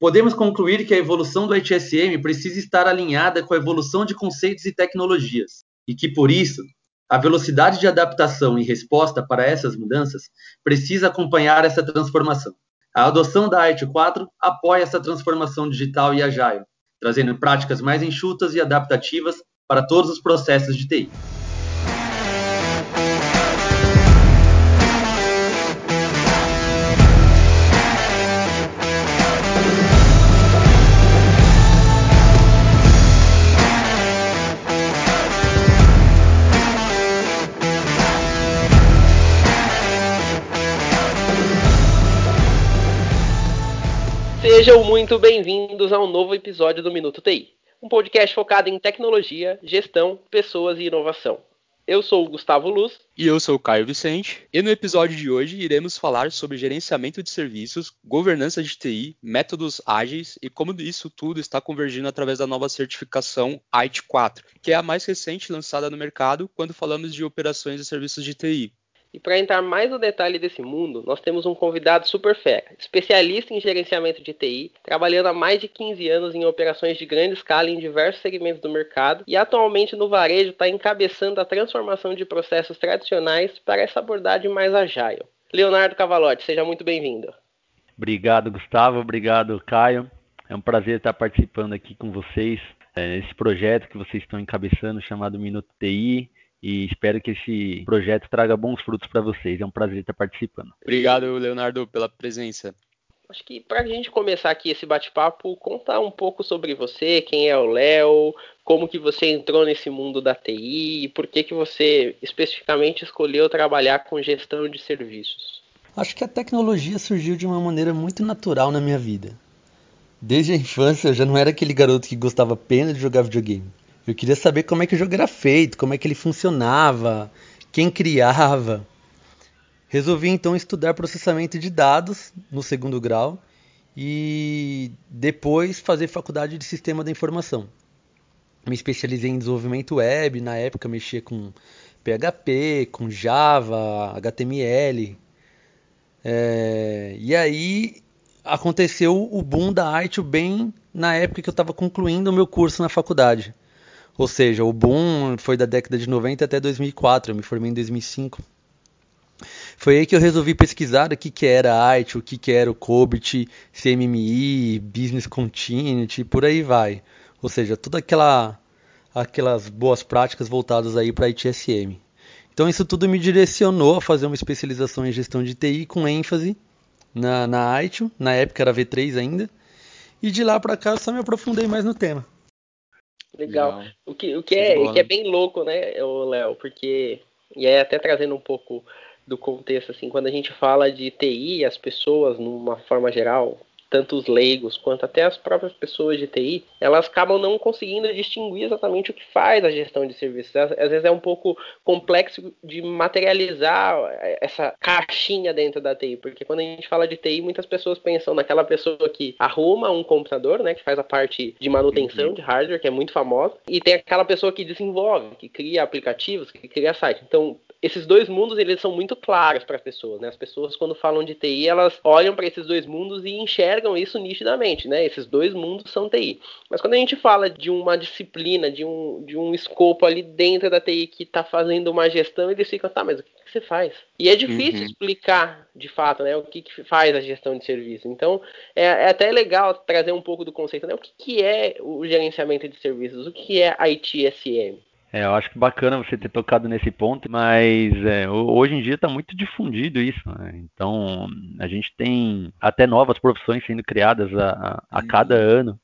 podemos concluir que a evolução do ITSM precisa estar alinhada com a evolução de conceitos e tecnologias, e que, por isso, a velocidade de adaptação e resposta para essas mudanças precisa acompanhar essa transformação. A adoção da IT 4 apoia essa transformação digital e agile, trazendo práticas mais enxutas e adaptativas para todos os processos de TI. Sejam muito bem-vindos a um novo episódio do Minuto TI, um podcast focado em tecnologia, gestão, pessoas e inovação. Eu sou o Gustavo Luz. E eu sou o Caio Vicente. E no episódio de hoje iremos falar sobre gerenciamento de serviços, governança de TI, métodos ágeis e como isso tudo está convergindo através da nova certificação IT 4, que é a mais recente lançada no mercado quando falamos de operações e serviços de TI. E para entrar mais no detalhe desse mundo, nós temos um convidado super fera, especialista em gerenciamento de TI, trabalhando há mais de 15 anos em operações de grande escala em diversos segmentos do mercado e atualmente no varejo está encabeçando a transformação de processos tradicionais para essa abordagem mais agile. Leonardo Cavalotti, seja muito bem-vindo. Obrigado, Gustavo. Obrigado, Caio. É um prazer estar participando aqui com vocês nesse é, projeto que vocês estão encabeçando chamado Minuto TI e espero que esse projeto traga bons frutos para vocês. É um prazer estar participando. Obrigado, Leonardo, pela presença. Acho que para a gente começar aqui esse bate-papo, contar um pouco sobre você, quem é o Léo, como que você entrou nesse mundo da TI e por que que você especificamente escolheu trabalhar com gestão de serviços. Acho que a tecnologia surgiu de uma maneira muito natural na minha vida. Desde a infância eu já não era aquele garoto que gostava apenas de jogar videogame. Eu queria saber como é que o jogo era feito, como é que ele funcionava, quem criava. Resolvi então estudar processamento de dados no segundo grau e depois fazer faculdade de sistema da informação. Me especializei em desenvolvimento web, na época mexia com PHP, com Java, HTML. É, e aí aconteceu o boom da arte bem na época que eu estava concluindo o meu curso na faculdade. Ou seja, o boom foi da década de 90 até 2004, eu me formei em 2005. Foi aí que eu resolvi pesquisar o que, que era arte, o que, que era o COBIT, CMMI, Business Continuity, por aí vai. Ou seja, toda aquela aquelas boas práticas voltadas aí para ITSM. Então isso tudo me direcionou a fazer uma especialização em gestão de TI com ênfase na, na ITIL, na época era V3 ainda, e de lá para cá eu só me aprofundei mais no tema. Legal. Legal. O, que, o, que é, o que é bem louco, né, Léo? Porque. E é até trazendo um pouco do contexto, assim, quando a gente fala de TI, as pessoas, numa forma geral, tanto os leigos quanto até as próprias pessoas de TI, elas acabam não conseguindo distinguir exatamente o que faz a gestão de serviços. Às, vezes é um pouco complexo de materializar essa caixinha dentro da TI, porque quando a gente fala de TI, muitas pessoas pensam naquela pessoa que arruma um computador, né, que faz a parte de manutenção uhum. de hardware, que é muito famosa, e tem aquela pessoa que desenvolve, que cria aplicativos, que cria site. Então, esses dois mundos eles são muito claros para as pessoas, né? As pessoas quando falam de TI, elas olham para esses dois mundos e enxergam isso nitidamente, né? Esses dois mundos são TI. Mas quando a gente fala de uma disciplina, de um, de um escopo ali dentro da TI que está fazendo uma gestão, eles ficam, tá, mas o que, que você faz? E é difícil uhum. explicar, de fato, né? O que, que faz a gestão de serviço. Então, é, é até legal trazer um pouco do conceito, né? O que, que é o gerenciamento de serviços? O que é ITSM? É, eu acho que bacana você ter tocado nesse ponto, mas é, hoje em dia está muito difundido isso. Né? Então, a gente tem até novas profissões sendo criadas a, a cada uhum. ano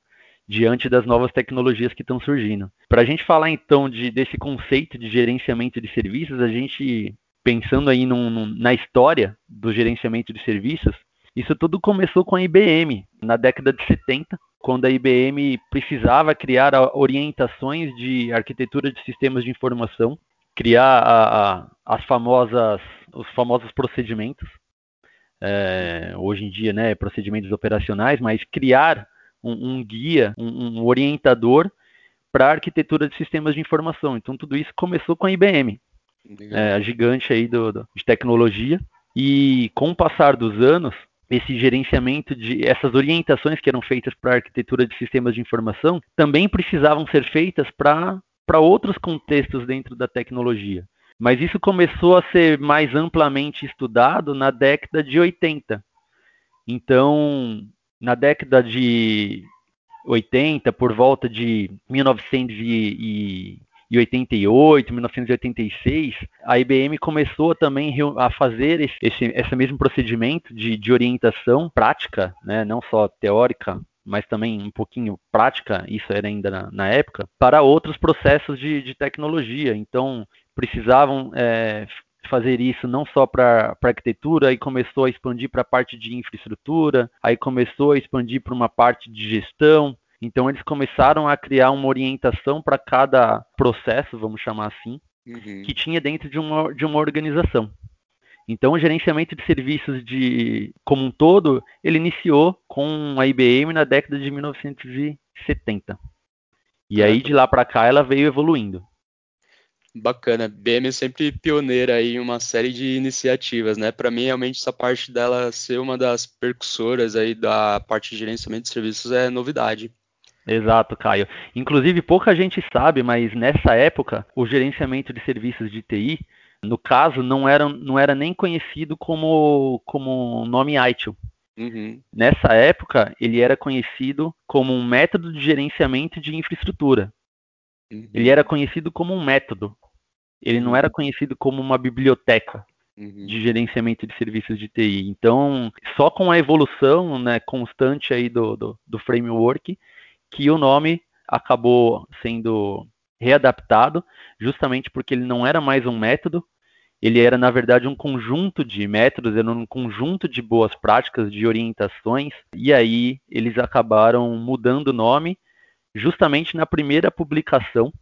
diante das novas tecnologias que estão surgindo. Para a gente falar então de, desse conceito de gerenciamento de serviços, a gente pensando aí num, num, na história do gerenciamento de serviços, isso tudo começou com a IBM na década de 70, quando a IBM precisava criar orientações de arquitetura de sistemas de informação, criar a, a, as famosas, os famosos procedimentos, é, hoje em dia, né, procedimentos operacionais, mas criar um, um guia, um, um orientador para a arquitetura de sistemas de informação. Então tudo isso começou com a IBM, é, a gigante aí do, do, de tecnologia. E com o passar dos anos, esse gerenciamento de essas orientações que eram feitas para a arquitetura de sistemas de informação também precisavam ser feitas para outros contextos dentro da tecnologia. Mas isso começou a ser mais amplamente estudado na década de 80. Então, na década de 80, por volta de 1988, 1986, a IBM começou também a fazer esse, esse, esse mesmo procedimento de, de orientação prática, né, não só teórica, mas também um pouquinho prática, isso era ainda na, na época, para outros processos de, de tecnologia. Então, precisavam é, fazer isso não só para arquitetura, aí começou a expandir para a parte de infraestrutura, aí começou a expandir para uma parte de gestão. Então eles começaram a criar uma orientação para cada processo, vamos chamar assim, uhum. que tinha dentro de uma, de uma organização. Então o gerenciamento de serviços de como um todo, ele iniciou com a IBM na década de 1970. E aí de lá para cá ela veio evoluindo. Bacana. BM é sempre pioneira em uma série de iniciativas, né? Para mim, realmente, essa parte dela ser uma das percussoras aí da parte de gerenciamento de serviços é novidade. Exato, Caio. Inclusive, pouca gente sabe, mas nessa época, o gerenciamento de serviços de TI, no caso, não era, não era nem conhecido como, como nome ITIL. Uhum. Nessa época, ele era conhecido como um método de gerenciamento de infraestrutura. Uhum. Ele era conhecido como um método. Ele não era conhecido como uma biblioteca uhum. de gerenciamento de serviços de TI. Então, só com a evolução né, constante aí do, do, do framework que o nome acabou sendo readaptado, justamente porque ele não era mais um método, ele era na verdade um conjunto de métodos, era um conjunto de boas práticas, de orientações, e aí eles acabaram mudando o nome justamente na primeira publicação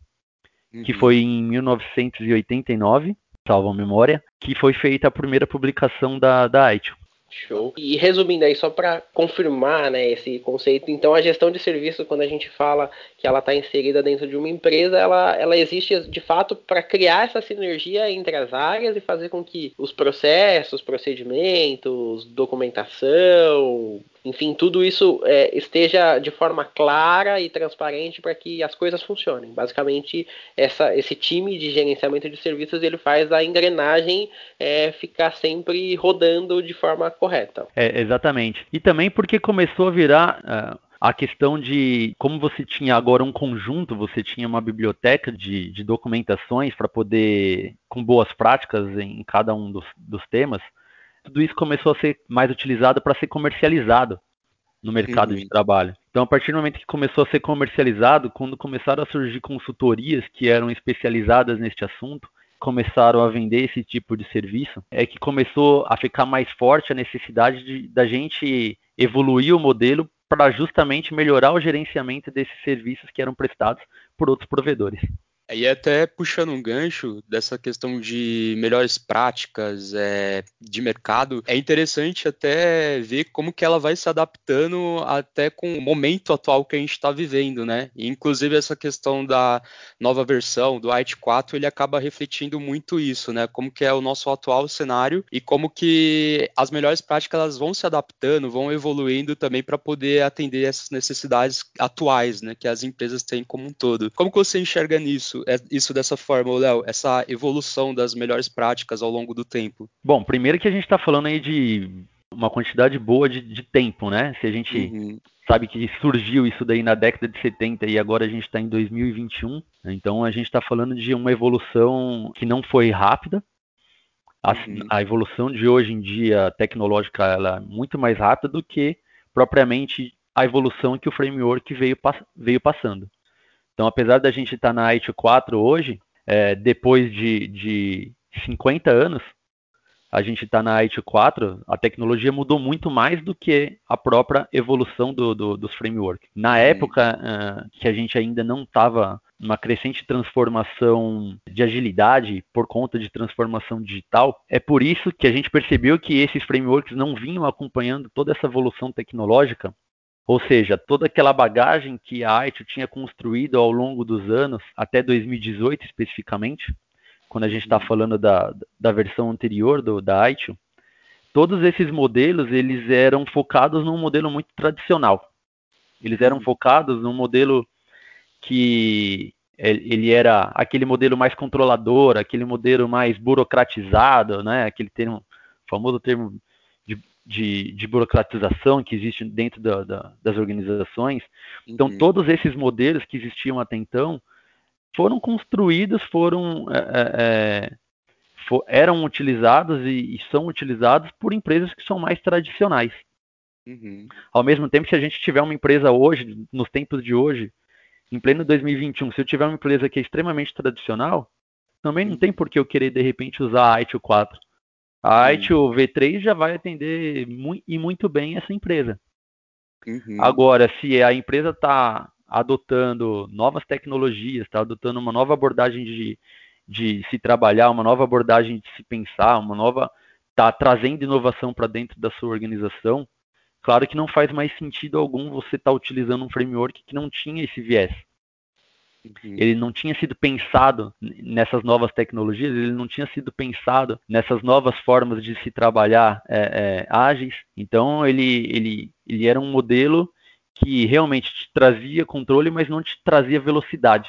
que foi em 1989, salvo a memória, que foi feita a primeira publicação da, da ITIL. Show. E resumindo aí, só para confirmar né, esse conceito, então a gestão de serviço, quando a gente fala que ela está inserida dentro de uma empresa, ela, ela existe de fato para criar essa sinergia entre as áreas e fazer com que os processos, procedimentos, documentação, enfim, tudo isso é, esteja de forma clara e transparente para que as coisas funcionem. Basicamente, essa, esse time de gerenciamento de serviços ele faz a engrenagem é, ficar sempre rodando de forma correta. É, exatamente. E também porque começou a virar uh, a questão de como você tinha agora um conjunto, você tinha uma biblioteca de, de documentações para poder, com boas práticas em cada um dos, dos temas, tudo isso começou a ser mais utilizado para ser comercializado no mercado de trabalho. Então, a partir do momento que começou a ser comercializado, quando começaram a surgir consultorias que eram especializadas neste assunto, começaram a vender esse tipo de serviço, é que começou a ficar mais forte a necessidade de, da gente evoluir o modelo para justamente melhorar o gerenciamento desses serviços que eram prestados por outros provedores. E até puxando um gancho dessa questão de melhores práticas é, de mercado, é interessante até ver como que ela vai se adaptando até com o momento atual que a gente está vivendo, né? Inclusive essa questão da nova versão do IT 4, ele acaba refletindo muito isso, né? Como que é o nosso atual cenário e como que as melhores práticas elas vão se adaptando, vão evoluindo também para poder atender essas necessidades atuais, né? Que as empresas têm como um todo. Como que você enxerga nisso? É, isso, dessa forma, Léo? Essa evolução das melhores práticas ao longo do tempo? Bom, primeiro que a gente está falando aí de uma quantidade boa de, de tempo, né? Se a gente uhum. sabe que surgiu isso daí na década de 70 e agora a gente está em 2021, então a gente está falando de uma evolução que não foi rápida. A, uhum. a, evolução de hoje em dia tecnológica ela é muito mais rápida do que propriamente a evolução que o framework veio, veio passando. Então, apesar da gente estar tá na IT 4 hoje, é, depois de, de 50 anos, a gente está na IT 4, a tecnologia mudou muito mais do que a própria evolução do, do, dos frameworks. Na época uh, que a gente ainda não estava numa crescente transformação de agilidade por conta de transformação digital, é por isso que a gente percebeu que esses frameworks não vinham acompanhando toda essa evolução tecnológica ou seja, toda aquela bagagem que a ITIL tinha construído ao longo dos anos, até 2018 especificamente, quando a gente está falando da, da versão anterior do, da ITIL, todos esses modelos eles eram focados num modelo muito tradicional. Eles eram uhum. focados num modelo que ele era aquele modelo mais controlador, aquele modelo mais burocratizado, né? Aquele termo, famoso termo de, de, de burocratização que existe dentro da, da, das organizações. Então, uhum. todos esses modelos que existiam até então foram construídos, foram é, é, é for, eram utilizados e, e, são utilizados por empresas que são mais tradicionais. Uhum. Ao mesmo tempo, se a gente tiver uma empresa hoje, nos tempos de hoje, em pleno 2021, se eu tiver uma empresa que é extremamente tradicional, também não uhum. tem por que eu querer de repente usar a ITIL 4. A. ITIL V3 já vai atender muito, e muito bem essa empresa. Uhum. Agora, se a empresa está adotando novas tecnologias, está adotando uma nova abordagem de, de se trabalhar, uma nova abordagem de se pensar, uma nova. está trazendo inovação para dentro da sua organização, claro que não faz mais sentido algum você estar tá utilizando um framework que não tinha esse viés. Ele não tinha sido pensado nessas novas tecnologias, ele não tinha sido pensado nessas novas formas de se trabalhar é, é, ágeis. Então, ele, ele, ele era um modelo que realmente te trazia controle, mas não te trazia velocidade.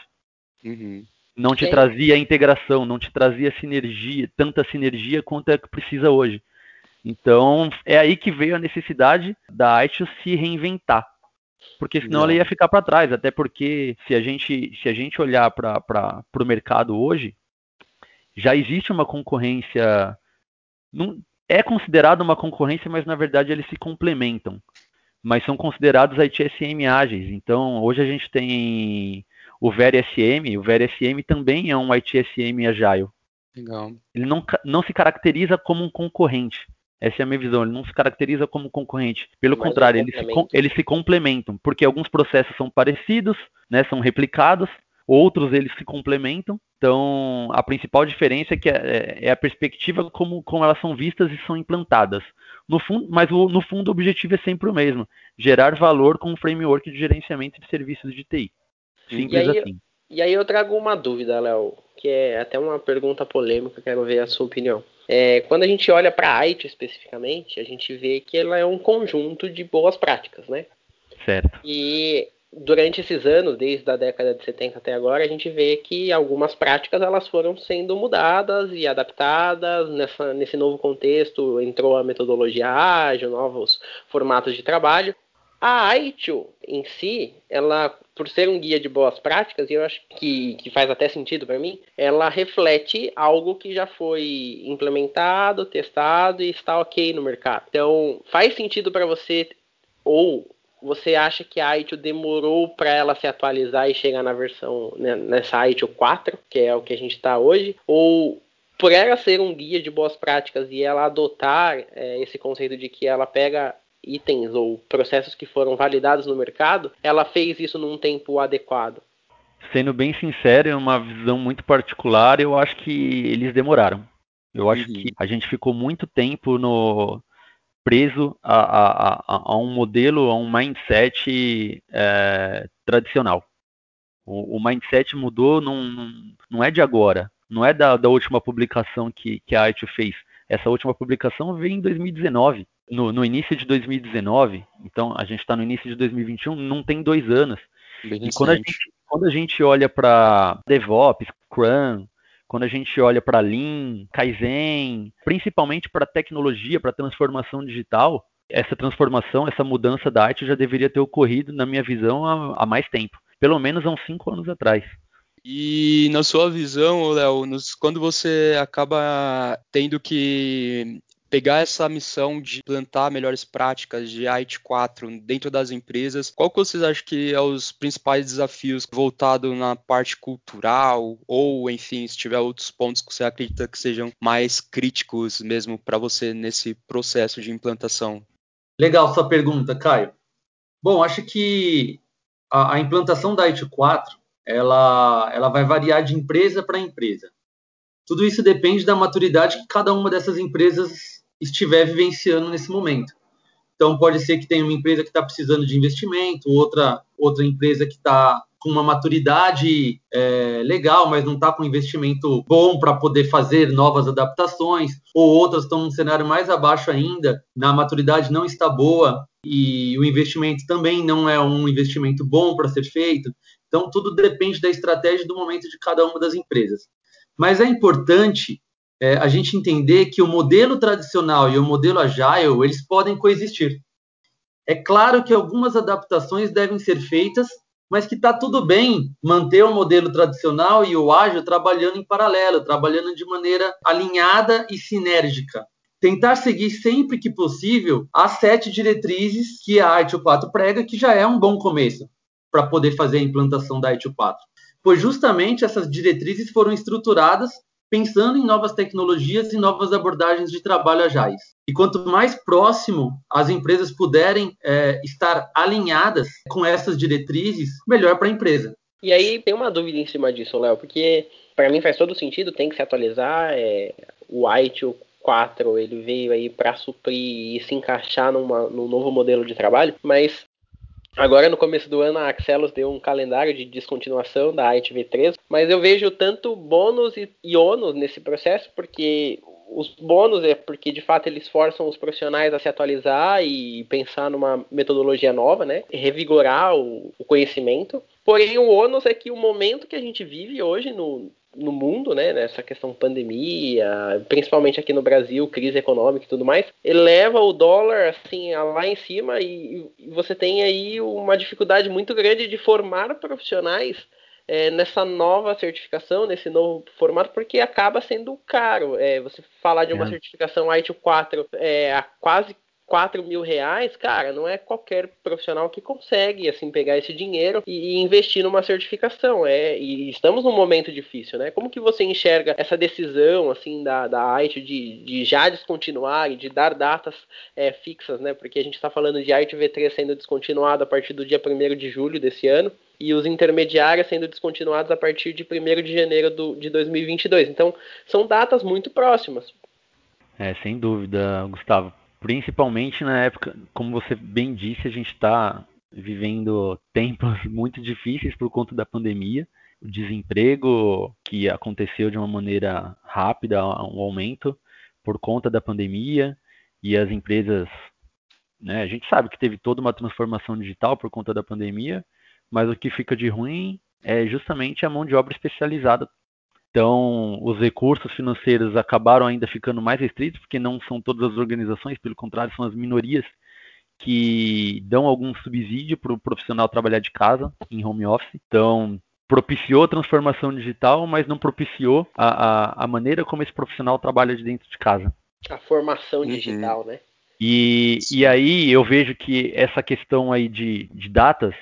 Uhum. Não te Sim. trazia integração, não te trazia sinergia, tanta sinergia quanto é que precisa hoje. Então, é aí que veio a necessidade da ITIL se reinventar. Porque senão Não. ela ia ficar para trás, até porque se a gente, se a gente olhar para o mercado hoje, já existe uma concorrência. Não, é considerado uma concorrência, mas na verdade eles se complementam. Mas são considerados ITSM ágeis. Então, hoje a gente tem o VRSM, o VRSM também é um ITSM Agile. Legal. Ele não, não se caracteriza como um concorrente. Essa é a minha visão. Ele não se caracteriza como concorrente. Pelo Mas contrário, eles se, eles se complementam, porque alguns processos são parecidos, né, são replicados, outros eles se complementam. Então, a principal diferença é que é, é a perspectiva como, como elas são vistas e são implantadas. No fundo, mas o, no fundo o objetivo é sempre o mesmo: gerar valor com um framework de gerenciamento de serviços de TI. Simples e aí, assim. E aí eu trago uma dúvida, Léo, que é até uma pergunta polêmica, quero ver a sua opinião. É, quando a gente olha para a IT especificamente, a gente vê que ela é um conjunto de boas práticas, né? Certo. E durante esses anos, desde a década de 70 até agora, a gente vê que algumas práticas elas foram sendo mudadas e adaptadas nessa, nesse novo contexto. Entrou a metodologia ágil, novos formatos de trabalho. A ITIL em si, ela, por ser um guia de boas práticas, e eu acho que, que faz até sentido para mim, ela reflete algo que já foi implementado, testado e está ok no mercado. Então, faz sentido para você, ou você acha que a ITIL demorou para ela se atualizar e chegar na versão, né, nessa ITIL 4, que é o que a gente está hoje, ou por ela ser um guia de boas práticas e ela adotar é, esse conceito de que ela pega itens ou processos que foram validados no mercado, ela fez isso num tempo adequado? Sendo bem sincero, é uma visão muito particular, eu acho que eles demoraram. Eu acho uhum. que a gente ficou muito tempo no preso a, a, a, a um modelo, a um mindset é, tradicional. O, o, mindset mudou, não, não é de agora, não é da, da última publicação que, que a ITU fez. Essa última publicação veio em 2019 no, no início de 2019, então a gente está no início de 2021, não tem dois anos. Bem e quando a, gente, quando a gente olha para DevOps, Scrum, quando a gente olha para Lean, Kaizen, principalmente para tecnologia, para transformação digital, essa transformação, essa mudança da arte já deveria ter ocorrido, na minha visão, há, há mais tempo. Pelo menos há uns cinco anos atrás. E na sua visão, Léo, quando você acaba tendo que pegar essa missão de plantar melhores práticas de IT 4 dentro das empresas, qual que vocês acham que é os principais desafios voltado na parte cultural ou, enfim, se tiver outros pontos que você acredita que sejam mais críticos mesmo para você nesse processo de implantação? Legal sua pergunta, Caio. Bom, acho que a, a implantação da IT 4 ela, ela vai variar de empresa para empresa. Tudo isso depende da maturidade que cada uma dessas empresas estiver vivenciando nesse momento. Então, pode ser que tenha uma empresa que está precisando de investimento, outra, outra empresa que está com uma maturidade é, legal, mas não está com investimento bom para poder fazer novas adaptações, ou outras estão num cenário mais abaixo ainda, na maturidade não está boa e o investimento também não é um investimento bom para ser feito. Então, tudo depende da estratégia do momento de cada uma das empresas. Mas é importante é, a gente entender que o modelo tradicional e o modelo agile eles podem coexistir. É claro que algumas adaptações devem ser feitas, mas que está tudo bem manter o modelo tradicional e o ágil trabalhando em paralelo, trabalhando de maneira alinhada e sinérgica. Tentar seguir sempre que possível as sete diretrizes que a ITIL 4 prega, que já é um bom começo para poder fazer a implantação da ITIL 4. Pois justamente essas diretrizes foram estruturadas pensando em novas tecnologias e novas abordagens de trabalho agiles. E quanto mais próximo as empresas puderem é, estar alinhadas com essas diretrizes, melhor para a empresa. E aí tem uma dúvida em cima disso, Léo, porque para mim faz todo sentido, tem que se atualizar. É, o ITIL 4 ele veio aí para suprir e se encaixar numa, num novo modelo de trabalho, mas Agora, no começo do ano, a Axelos deu um calendário de descontinuação da ITV3, mas eu vejo tanto bônus e ônus nesse processo, porque os bônus é porque de fato eles forçam os profissionais a se atualizar e pensar numa metodologia nova, né? Revigorar o, o conhecimento. Porém, o ônus é que o momento que a gente vive hoje no, no mundo, né, nessa questão pandemia, principalmente aqui no Brasil, crise econômica e tudo mais, eleva o dólar assim lá em cima e, e você tem aí uma dificuldade muito grande de formar profissionais é, nessa nova certificação, nesse novo formato, porque acaba sendo caro. É, você falar de uma é. certificação ITIL 4 é, a quase 4 mil reais, cara, não é qualquer profissional que consegue assim pegar esse dinheiro e, investir numa certificação. É, e estamos num momento difícil, né? Como que você enxerga essa decisão assim da, da IT de, de já descontinuar e de dar datas é, fixas, né? Porque a gente está falando de IT V3 sendo descontinuado a partir do dia 1 de julho desse ano e os intermediários sendo descontinuados a partir de 1 de janeiro do, de 2022. Então, são datas muito próximas. É, sem dúvida, Gustavo Principalmente na época, como você bem disse, a gente está vivendo tempos muito difíceis por conta da pandemia. O desemprego que aconteceu de uma maneira rápida, um aumento por conta da pandemia e as empresas, né, a gente sabe que teve toda uma transformação digital por conta da pandemia, mas o que fica de ruim é justamente a mão de obra especializada então, os recursos financeiros acabaram ainda ficando mais restritos, porque não são todas as organizações, pelo contrário, são as minorias que dão algum subsídio para o profissional trabalhar de casa, em home office. Então, propiciou a transformação digital, mas não propiciou a, a, a maneira como esse profissional trabalha de dentro de casa. A formação uhum. digital, né? E, e aí eu vejo que essa questão aí de, de datas,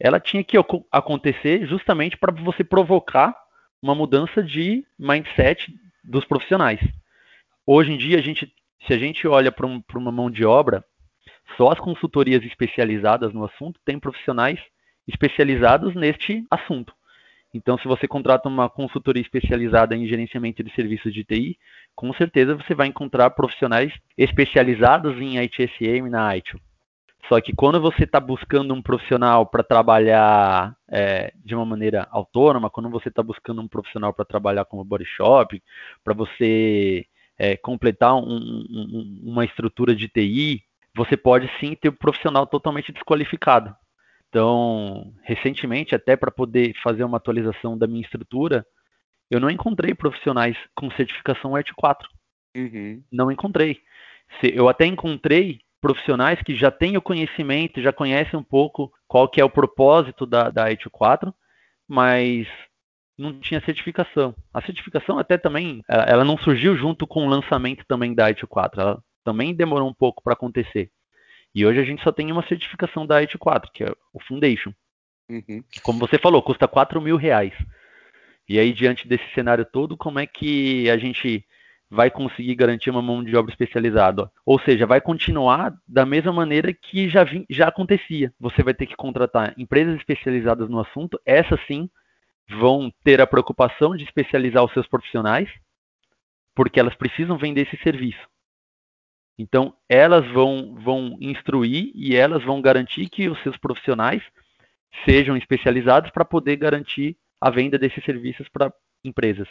ela tinha que acontecer justamente para você provocar uma mudança de mindset dos profissionais. Hoje em dia, a gente, se a gente olha para um, uma mão de obra, só as consultorias especializadas no assunto têm profissionais especializados neste assunto. Então, se você contrata uma consultoria especializada em gerenciamento de serviços de TI, com certeza você vai encontrar profissionais especializados em ITSM na ITIL. Só que quando você está buscando um profissional para trabalhar é, de uma maneira autônoma, quando você está buscando um profissional para trabalhar como body shop, para você é, completar um, um, uma estrutura de TI, você pode sim ter um profissional totalmente desqualificado. Então, recentemente, até para poder fazer uma atualização da minha estrutura, eu não encontrei profissionais com certificação ERT 4. Uhum. Não encontrei. Eu até encontrei profissionais que já têm o conhecimento, já conhecem um pouco qual que é o propósito da, da IT 4, mas não tinha certificação. A certificação até também, ela não surgiu junto com o lançamento também da IT 4, ela também demorou um pouco para acontecer. E hoje a gente só tem uma certificação da IT 4, que é o Foundation. Uhum. Como você falou, custa 4 mil reais. E aí, diante desse cenário todo, como é que a gente vai conseguir garantir uma mão de obra especializada. Ou seja, vai continuar da mesma maneira que já, vi, já acontecia. Você vai ter que contratar empresas especializadas no assunto, essas sim vão ter a preocupação de especializar os seus profissionais, porque elas precisam vender esse serviço. Então, elas vão, vão instruir e elas vão garantir que os seus profissionais sejam especializados para poder garantir a venda desses serviços para empresas.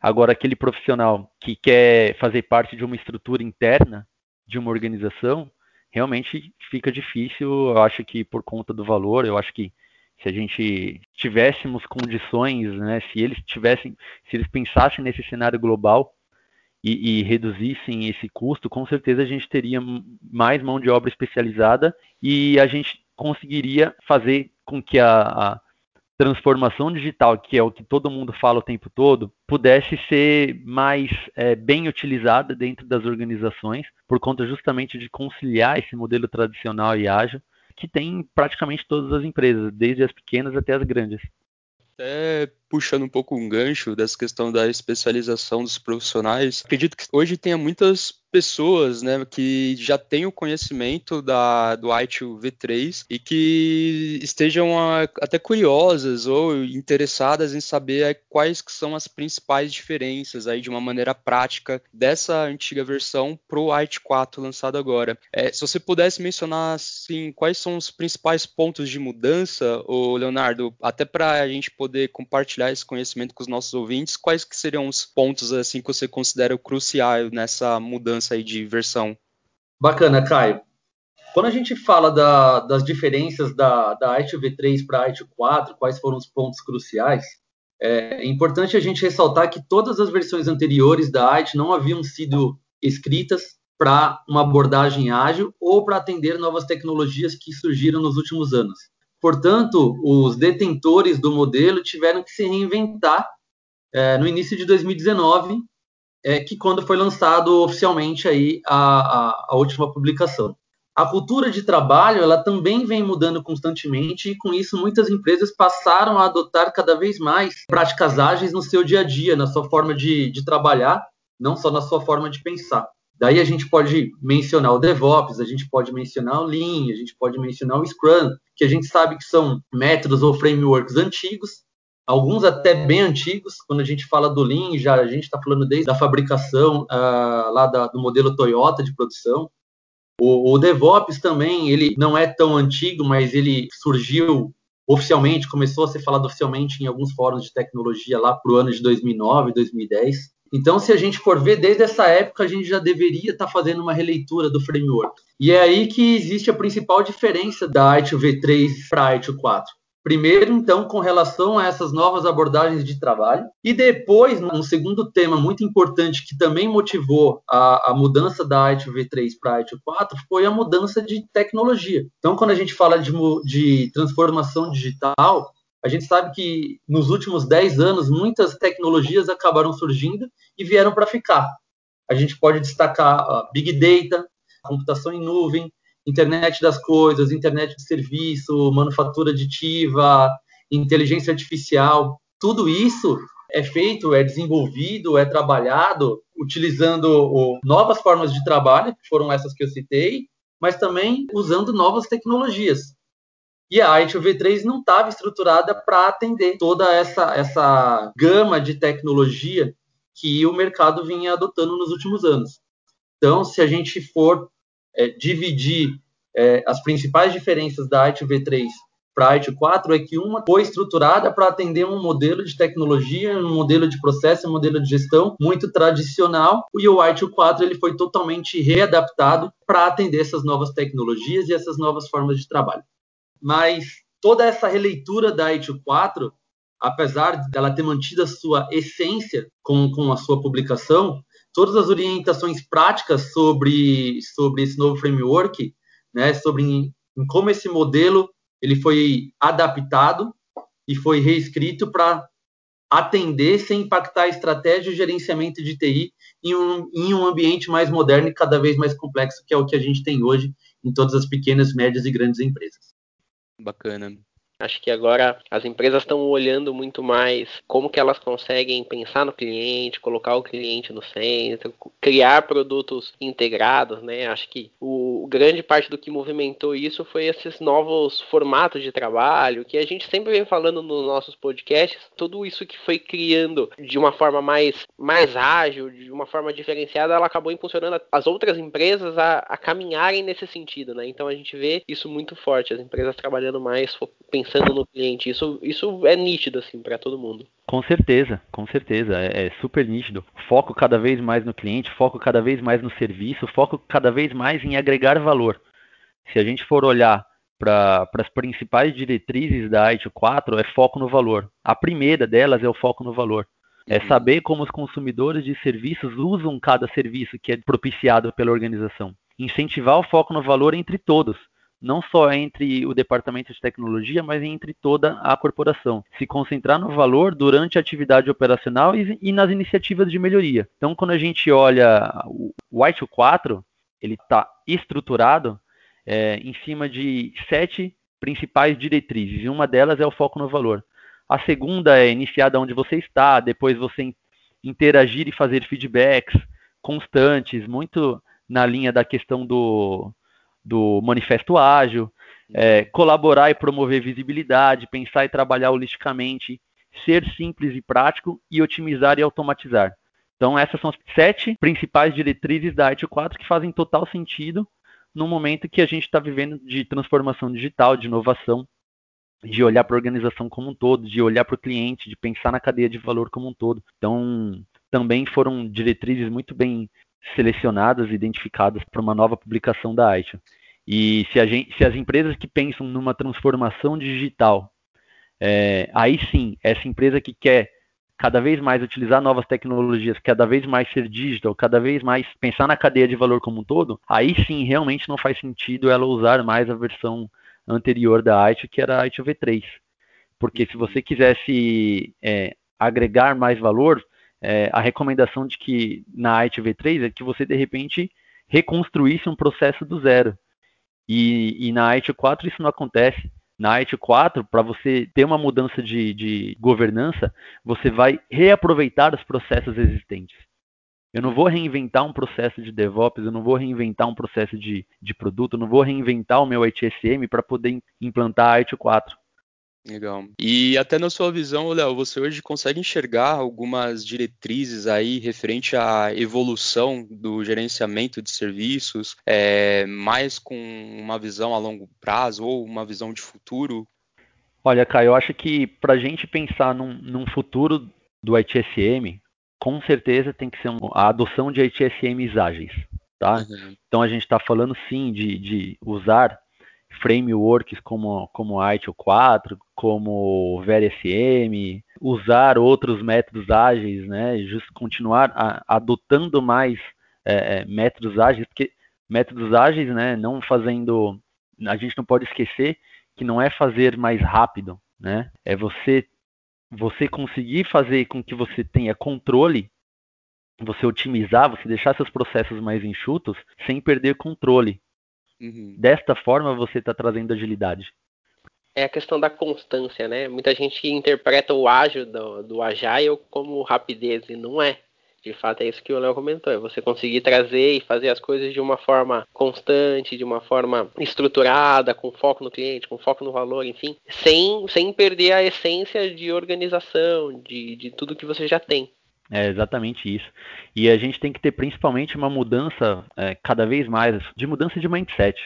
Agora, aquele profissional que quer fazer parte de uma estrutura interna de uma organização, realmente fica difícil. Eu acho que por conta do valor, eu acho que se a gente tivéssemos condições, né, se eles tivessem, se eles pensassem nesse cenário global e, e, reduzissem esse custo, com certeza a gente teria mais mão de obra especializada e a gente conseguiria fazer com que a, a transformação digital, que é o que todo mundo fala o tempo todo, pudesse ser mais é, bem utilizada dentro das organizações, por conta justamente de conciliar esse modelo tradicional e ágil que tem praticamente todas as empresas, desde as pequenas até as grandes. Até puxando um pouco um gancho dessa questão da especialização dos profissionais, acredito que hoje tenha muitas pessoas né, que já têm o conhecimento da, do ITIL V3 e que estejam a, até curiosas ou interessadas em saber quais são as principais diferenças aí de uma maneira prática dessa antiga versão para o IT 4 lançado agora. É, se você pudesse mencionar assim, quais são os principais pontos de mudança, ô Leonardo, até para a gente poder compartilhar esse conhecimento com os nossos ouvintes, quais que seriam os pontos assim que você considera cruciais nessa mudança aí de versão. Bacana, Caio. Quando a gente fala da, das diferenças da, da IT V3 para a IT 4, quais foram os pontos cruciais, é importante a gente ressaltar que todas as versões anteriores da IT não haviam sido escritas para uma abordagem ágil ou para atender novas tecnologias que surgiram nos últimos anos. Portanto, os detentores do modelo tiveram que se reinventar é, no início de 2019 é, que quando foi lançado oficialmente aí a, a, a, última publicação. A cultura de trabalho ela também vem mudando constantemente e com isso muitas empresas passaram a adotar cada vez mais práticas ágeis no seu dia a dia, na sua forma de, de trabalhar, não só na sua forma de pensar. Daí a gente pode mencionar o DevOps, a gente pode mencionar o Lean, a gente pode mencionar o Scrum, que a gente sabe que são métodos ou frameworks antigos alguns até bem antigos. Quando a gente fala do Lean, já a gente está falando desde a fabricação uh, lá da, do modelo Toyota de produção. O, o, DevOps também, ele não é tão antigo, mas ele surgiu oficialmente, começou a ser falado oficialmente em alguns fóruns de tecnologia lá para o ano de 2009, 2010. Então, se a gente for ver, desde essa época a gente já deveria estar tá fazendo uma releitura do framework. E é aí que existe a principal diferença da ITIL V3 para a ITIL 4. Primeiro, então, com relação a essas novas abordagens de trabalho, e depois, um segundo tema muito importante que também motivou a, a mudança da IT V3 para a IT 4 foi a mudança de tecnologia. Então, quando a gente fala de, de transformação digital, a gente sabe que nos últimos 10 anos muitas tecnologias acabaram surgindo e vieram para ficar. A gente pode destacar a Big Data, computação em nuvem, internet das coisas, internet de serviço, manufatura aditiva, inteligência artificial, tudo isso é feito, é desenvolvido, é trabalhado utilizando novas formas de trabalho, que foram essas que eu citei, mas também usando novas tecnologias. E a ITU V3 não estava estruturada para atender toda essa, essa gama de tecnologia que o mercado vinha adotando nos últimos anos. Então, se a gente for é, dividir é, as principais diferenças da IT V3 para a IT 4 é que uma foi estruturada para atender um modelo de tecnologia, um modelo de processo, um modelo de gestão muito tradicional, e o IT 4 ele foi totalmente readaptado para atender essas novas tecnologias e essas novas formas de trabalho. Mas toda essa releitura da IT 4, apesar dela ter mantido a sua essência com, com a sua publicação, todas as orientações práticas sobre, sobre esse novo framework, né, sobre em, em como esse modelo ele foi adaptado e foi reescrito para atender sem impactar a estratégia e gerenciamento de TI em um, em um ambiente mais moderno e cada vez mais complexo, que é o que a gente tem hoje em todas as pequenas, médias e grandes empresas. Bacana. Acho que agora as empresas estão olhando muito mais como que elas conseguem pensar no cliente, colocar o cliente no centro, criar produtos integrados, né? Acho que o grande parte do que movimentou isso foi esses novos formatos de trabalho que a gente sempre vem falando nos nossos podcasts, tudo isso que foi criando de uma forma mais mais ágil, de uma forma diferenciada, ela acabou impulsionando as outras empresas a, a caminharem nesse sentido, né? Então a gente vê isso muito forte, as empresas trabalhando mais pensando pensando no cliente. Isso, isso é nítido assim para todo mundo. Com certeza, com certeza, é, é, super nítido. Foco cada vez mais no cliente, foco cada vez mais no serviço, foco cada vez mais em agregar valor. Se a gente for olhar para as principais diretrizes da ITIL 4, é foco no valor. A primeira delas é o foco no valor. É uhum. saber como os consumidores de serviços usam cada serviço que é propiciado pela organização. Incentivar o foco no valor entre todos não só entre o departamento de tecnologia, mas entre toda a corporação. Se concentrar no valor durante a atividade operacional e, e nas iniciativas de melhoria. Então, quando a gente olha o White 4, ele está estruturado é, em cima de sete principais diretrizes, e uma delas é o foco no valor. A segunda é iniciada onde você está, depois você interagir e fazer feedbacks constantes, muito na linha da questão do, do Manifesto Ágil, é, colaborar e promover visibilidade, pensar e trabalhar holisticamente, ser simples e prático e otimizar e automatizar. Então, essas são as sete principais diretrizes da Arte 4 que fazem total sentido no momento que a gente está vivendo de transformação digital, de inovação, de olhar para a organização como um todo, de olhar para o cliente, de pensar na cadeia de valor como um todo. Então, também foram diretrizes muito bem selecionadas, identificadas para uma nova publicação da Aitio. E se, gente, se, as empresas que pensam numa transformação digital, é, aí sim, essa empresa que quer cada vez mais utilizar novas tecnologias, cada vez mais ser digital, cada vez mais pensar na cadeia de valor como um todo, aí sim realmente não faz sentido ela usar mais a versão anterior da Aitio, que era a Aitio V3. Porque se você quisesse é, agregar mais valor, é, a recomendação de que na IT V3 é que você de repente reconstruísse um processo do zero. E, e na IT 4 isso não acontece. Na IT 4, para você ter uma mudança de, de governança, você vai reaproveitar os processos existentes. Eu não vou reinventar um processo de DevOps, eu não vou reinventar um processo de, de produto, eu não vou reinventar o meu ITSM para poder implantar a IT 4. Legal. E até na sua visão, Léo, você hoje consegue enxergar algumas diretrizes aí referente à evolução do gerenciamento de serviços, é, mais com uma visão a longo prazo ou uma visão de futuro? Olha, Caio, eu acho que para a gente pensar num, num, futuro do ITSM, com certeza tem que ser a adoção de ITSMs ágeis. Tá? Uhum. Então a gente está falando sim de, de usar frameworks como, como ITIL 4, como VeriSM, usar outros métodos ágeis, né, just continuar a, adotando mais é, é, métodos ágeis, porque métodos ágeis, né, não fazendo, a gente não pode esquecer que não é fazer mais rápido, né, é você você conseguir fazer com que você tenha controle, você otimizar, você deixar seus processos mais enxutos, sem perder controle. Uhum. Desta forma você está trazendo agilidade. É a questão da constância, né? Muita gente interpreta o ágil do, do Agile como rapidez, e não é. De fato, é isso que o Léo comentou: é você conseguir trazer e fazer as coisas de uma forma constante, de uma forma estruturada, com foco no cliente, com foco no valor, enfim, sem, sem perder a essência de organização, de, de tudo que você já tem. É exatamente isso. E a gente tem que ter principalmente uma mudança é, cada vez mais de mudança de mindset.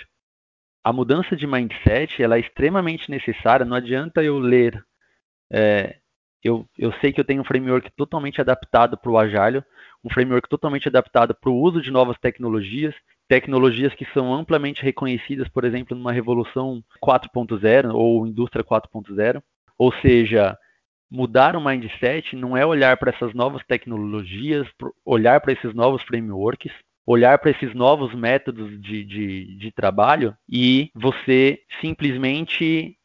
A mudança de mindset ela é extremamente necessária. Não adianta eu ler. É, eu, eu sei que eu tenho um framework totalmente adaptado para o Agile, um framework totalmente adaptado para o uso de novas tecnologias, tecnologias que são amplamente reconhecidas, por exemplo, numa revolução 4.0 ou indústria 4.0. Ou seja, mudar o mindset não é olhar para essas novas tecnologias, olhar para esses novos frameworks, olhar para esses novos métodos de, de, de trabalho e você simplesmente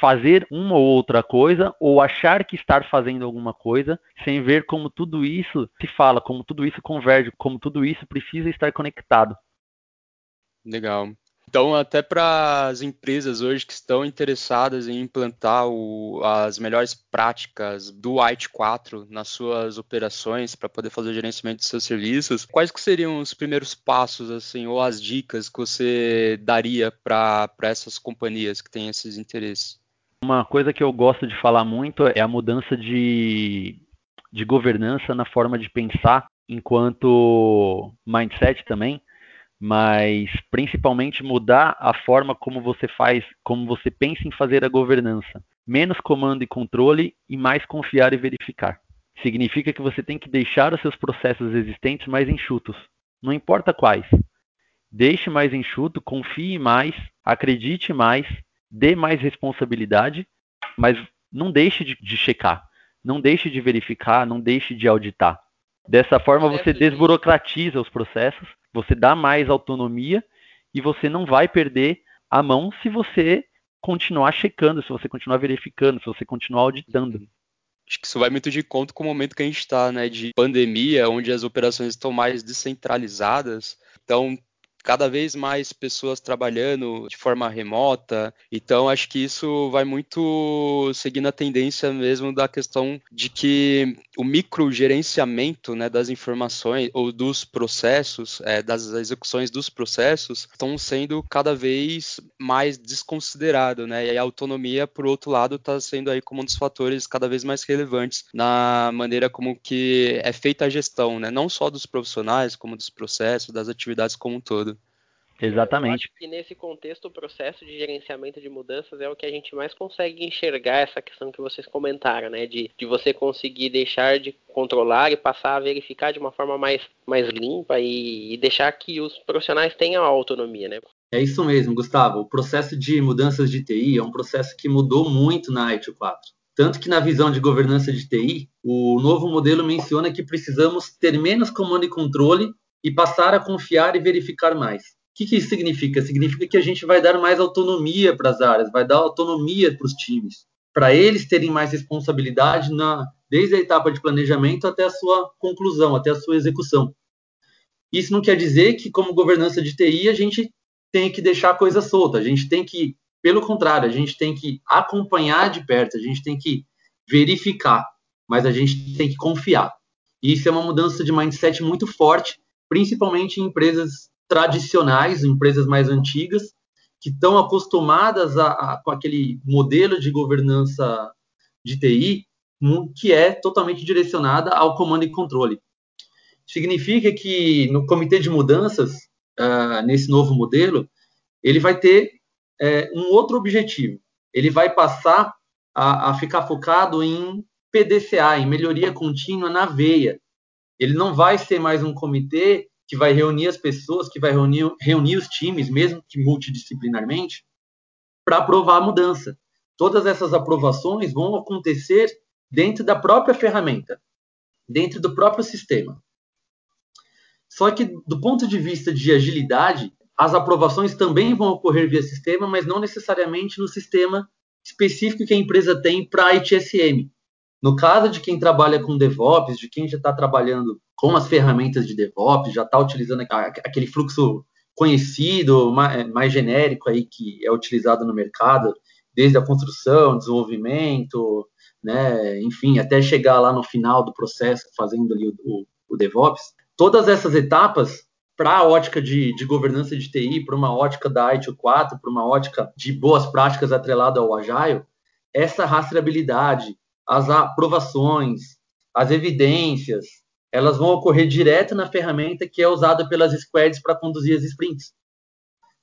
fazer uma ou outra coisa ou achar que estar fazendo alguma coisa sem ver como tudo isso se fala, como tudo isso converge, como tudo isso precisa estar conectado. Legal. Então, até para as empresas hoje que estão interessadas em implantar o, as melhores práticas do IT 4 nas suas operações para poder fazer o gerenciamento de seus serviços, quais que seriam os primeiros passos, assim, ou as dicas que você daria para essas companhias que têm esses interesses? Uma coisa que eu gosto de falar muito é a mudança de, de governança na forma de pensar enquanto mindset também mas principalmente mudar a forma como você faz, como você pensa em fazer a governança. Menos comando e controle e mais confiar e verificar. Significa que você tem que deixar os seus processos existentes mais enxutos, não importa quais. Deixe mais enxuto, confie mais, acredite mais, dê mais responsabilidade, mas não deixe de, de checar, não deixe de verificar, não deixe de auditar. Dessa forma você desburocratiza os processos, você dá mais autonomia e você não vai perder a mão se você continuar checando, se você continuar verificando, se você continuar auditando. Acho que isso vai muito de conta com o momento que a gente está, né, de pandemia, onde as operações estão mais descentralizadas. Então, cada vez mais pessoas trabalhando de forma remota. Então, acho que isso vai muito seguindo a tendência mesmo da questão de que o microgerenciamento né, das informações ou dos processos, é, das execuções dos processos, estão sendo cada vez mais desconsiderado, né? E a autonomia, por outro lado, está sendo aí como um dos fatores cada vez mais relevantes na maneira como que é feita a gestão, né? Não só dos profissionais, como dos processos, das atividades como um todo. Exatamente. Eu acho que nesse contexto o processo de gerenciamento de mudanças é o que a gente mais consegue enxergar essa questão que vocês comentaram, né? De, de você conseguir deixar de controlar e passar a verificar de uma forma mais, mais limpa e, e deixar que os profissionais tenham a autonomia, né? É isso mesmo, Gustavo. O processo de mudanças de TI é um processo que mudou muito na IT 4. Tanto que na visão de governança de TI, o novo modelo menciona que precisamos ter menos comando e controle e passar a confiar e verificar mais que, que isso significa? Significa que a gente vai dar mais autonomia para as áreas, vai dar autonomia para os times, para eles terem mais responsabilidade na, desde a etapa de planejamento até a sua conclusão, até a sua execução. Isso não quer dizer que, como governança de TI, a gente tem que deixar a coisa solta, a gente tem que, pelo contrário, a gente tem que acompanhar de perto, a gente tem que verificar, mas a gente tem que confiar. E isso é uma mudança de mindset muito forte, principalmente em empresas tradicionais, empresas mais antigas, que estão acostumadas a, a, com aquele modelo de governança de TI que é totalmente direcionada ao comando e controle. Significa que no comitê de mudanças, uh, nesse novo modelo, ele vai ter uh, um outro objetivo. Ele vai passar a, a ficar focado em PDCA, em melhoria contínua na veia. Ele não vai ser mais um comitê que vai reunir as pessoas, que vai reunir, reunir os times, mesmo que multidisciplinarmente, para aprovar a mudança. Todas essas aprovações vão acontecer dentro da própria ferramenta, dentro do próprio sistema. Só que, do ponto de vista de agilidade, as aprovações também vão ocorrer via sistema, mas não necessariamente no sistema específico que a empresa tem para a ITSM. No caso de quem trabalha com DevOps, de quem já está trabalhando com as ferramentas de DevOps, já está utilizando aquele fluxo conhecido, mais, genérico aí que é utilizado no mercado, desde a construção, desenvolvimento, né, enfim, até chegar lá no final do processo fazendo ali o, o, o DevOps. Todas essas etapas para a ótica de, de, governança de TI, para uma ótica da ITIL 4, para uma ótica de boas práticas atrelada ao Agile, essa rastreabilidade, as aprovações, as evidências, elas vão ocorrer direto na ferramenta que é usada pelas squads para conduzir as sprints.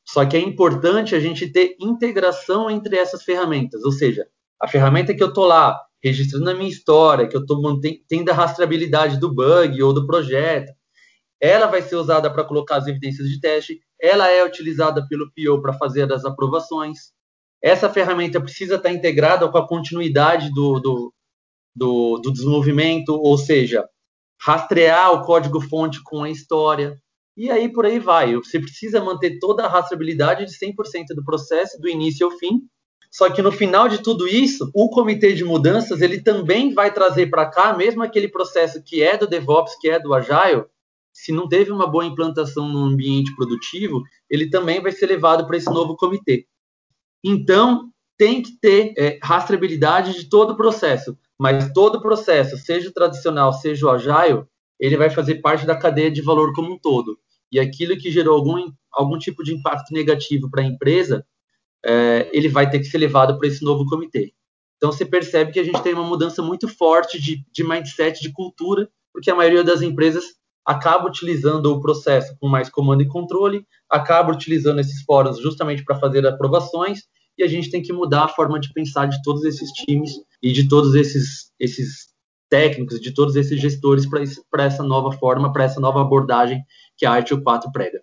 Só que é importante a gente ter integração entre essas ferramentas, ou seja, a ferramenta que eu estou lá registrando a minha história, que eu estou mantendo a rastreabilidade do bug ou do projeto, ela vai ser usada para colocar as evidências de teste, ela é utilizada pelo PO para fazer as aprovações. Essa ferramenta precisa estar integrada com a continuidade do, do, do, do desenvolvimento, ou seja, rastrear o código-fonte com a história, e aí por aí vai. Você precisa manter toda a rastreabilidade de 100% do processo, do início ao fim. Só que no final de tudo isso, o comitê de mudanças ele também vai trazer para cá, mesmo aquele processo que é do DevOps, que é do Agile, se não teve uma boa implantação no ambiente produtivo, ele também vai ser levado para esse novo comitê. Então, tem que ter é, rastreabilidade de todo o processo. Mas todo o processo, seja o tradicional, seja o agile, ele vai fazer parte da cadeia de valor como um todo. E aquilo que gerou algum, algum tipo de impacto negativo para a empresa, é, ele vai ter que ser levado para esse novo comitê. Então você percebe que a gente tem uma mudança muito forte de, de mindset, de cultura, porque a maioria das empresas acaba utilizando o processo com mais comando e controle, acaba utilizando esses fóruns justamente para fazer aprovações, e a gente tem que mudar a forma de pensar de todos esses times e de todos esses, esses técnicos, de todos esses gestores para essa nova forma, para essa nova abordagem que a ITIL 4 prega.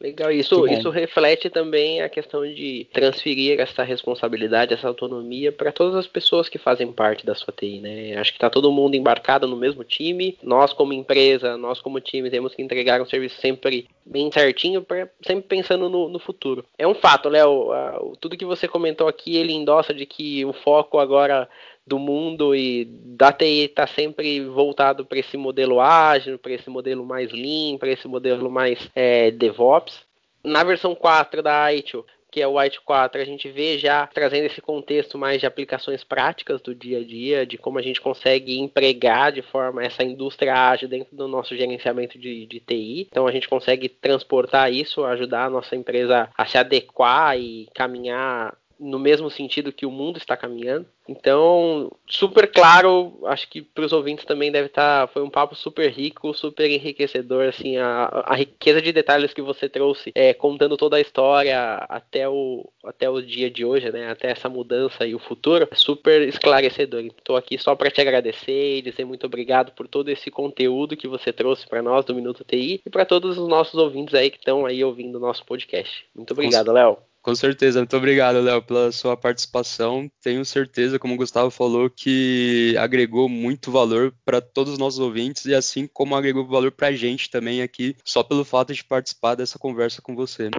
Legal, isso, isso reflete também a questão de transferir essa responsabilidade, essa autonomia para todas as pessoas que fazem parte da sua TI, né? Acho que está todo mundo embarcado no mesmo time. Nós, como empresa, nós, como time, temos que entregar um serviço sempre bem certinho, pra, sempre pensando no, no futuro. É um fato, Léo, tudo que você comentou aqui, ele endossa de que o foco agora do mundo e da TI está sempre voltado para esse modelo ágil, para esse modelo mais lean, para esse modelo mais é, DevOps. Na versão 4 da ITIL, que é o White 4, a gente vê já trazendo esse contexto mais de aplicações práticas do dia a dia, de como a gente consegue empregar de forma essa indústria ágil dentro do nosso gerenciamento de, de TI. Então a gente consegue transportar isso, ajudar a nossa empresa a se adequar e caminhar no mesmo sentido que o mundo está caminhando. Então, super claro, acho que para os ouvintes também deve estar. Tá, foi um papo super rico, super enriquecedor. Assim, a, a riqueza de detalhes que você trouxe, é, contando toda a história até o, até o dia de hoje, né, até essa mudança e o futuro, é super esclarecedor. Estou aqui só para te agradecer e dizer muito obrigado por todo esse conteúdo que você trouxe para nós do Minuto TI e para todos os nossos ouvintes aí que estão aí ouvindo o nosso podcast. Muito obrigado, Léo. Com certeza, muito obrigado, Léo, pela sua participação. Tenho certeza, como o Gustavo falou, que agregou muito valor para todos os nossos ouvintes e assim como agregou valor para a gente também aqui, só pelo fato de participar dessa conversa com você.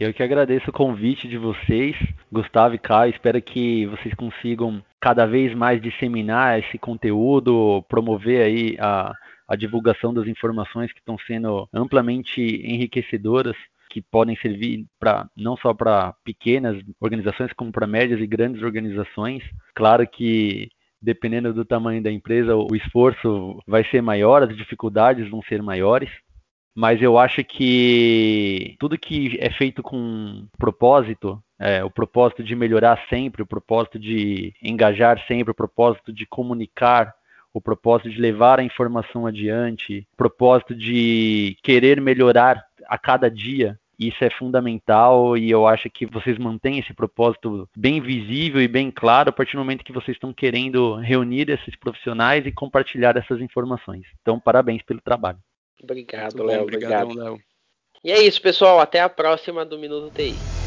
Eu que agradeço o convite de vocês, Gustavo e Caio. Espero que vocês consigam cada vez mais disseminar esse conteúdo, promover aí a, a divulgação das informações que estão sendo amplamente enriquecedoras que podem servir para não só para pequenas organizações, como para médias e grandes organizações. Claro que dependendo do tamanho da empresa, o esforço vai ser maior, as dificuldades vão ser maiores. Mas eu acho que tudo que é feito com propósito, é, o propósito de melhorar sempre, o propósito de engajar sempre, o propósito de comunicar, o propósito de levar a informação adiante, o propósito de querer melhorar a cada dia, isso é fundamental e eu acho que vocês mantêm esse propósito bem visível e bem claro a partir do momento que vocês estão querendo reunir esses profissionais e compartilhar essas informações. Então, parabéns pelo trabalho. Obrigado, Léo. Obrigado. Léo. E é isso, pessoal. Até a próxima do Minuto TI.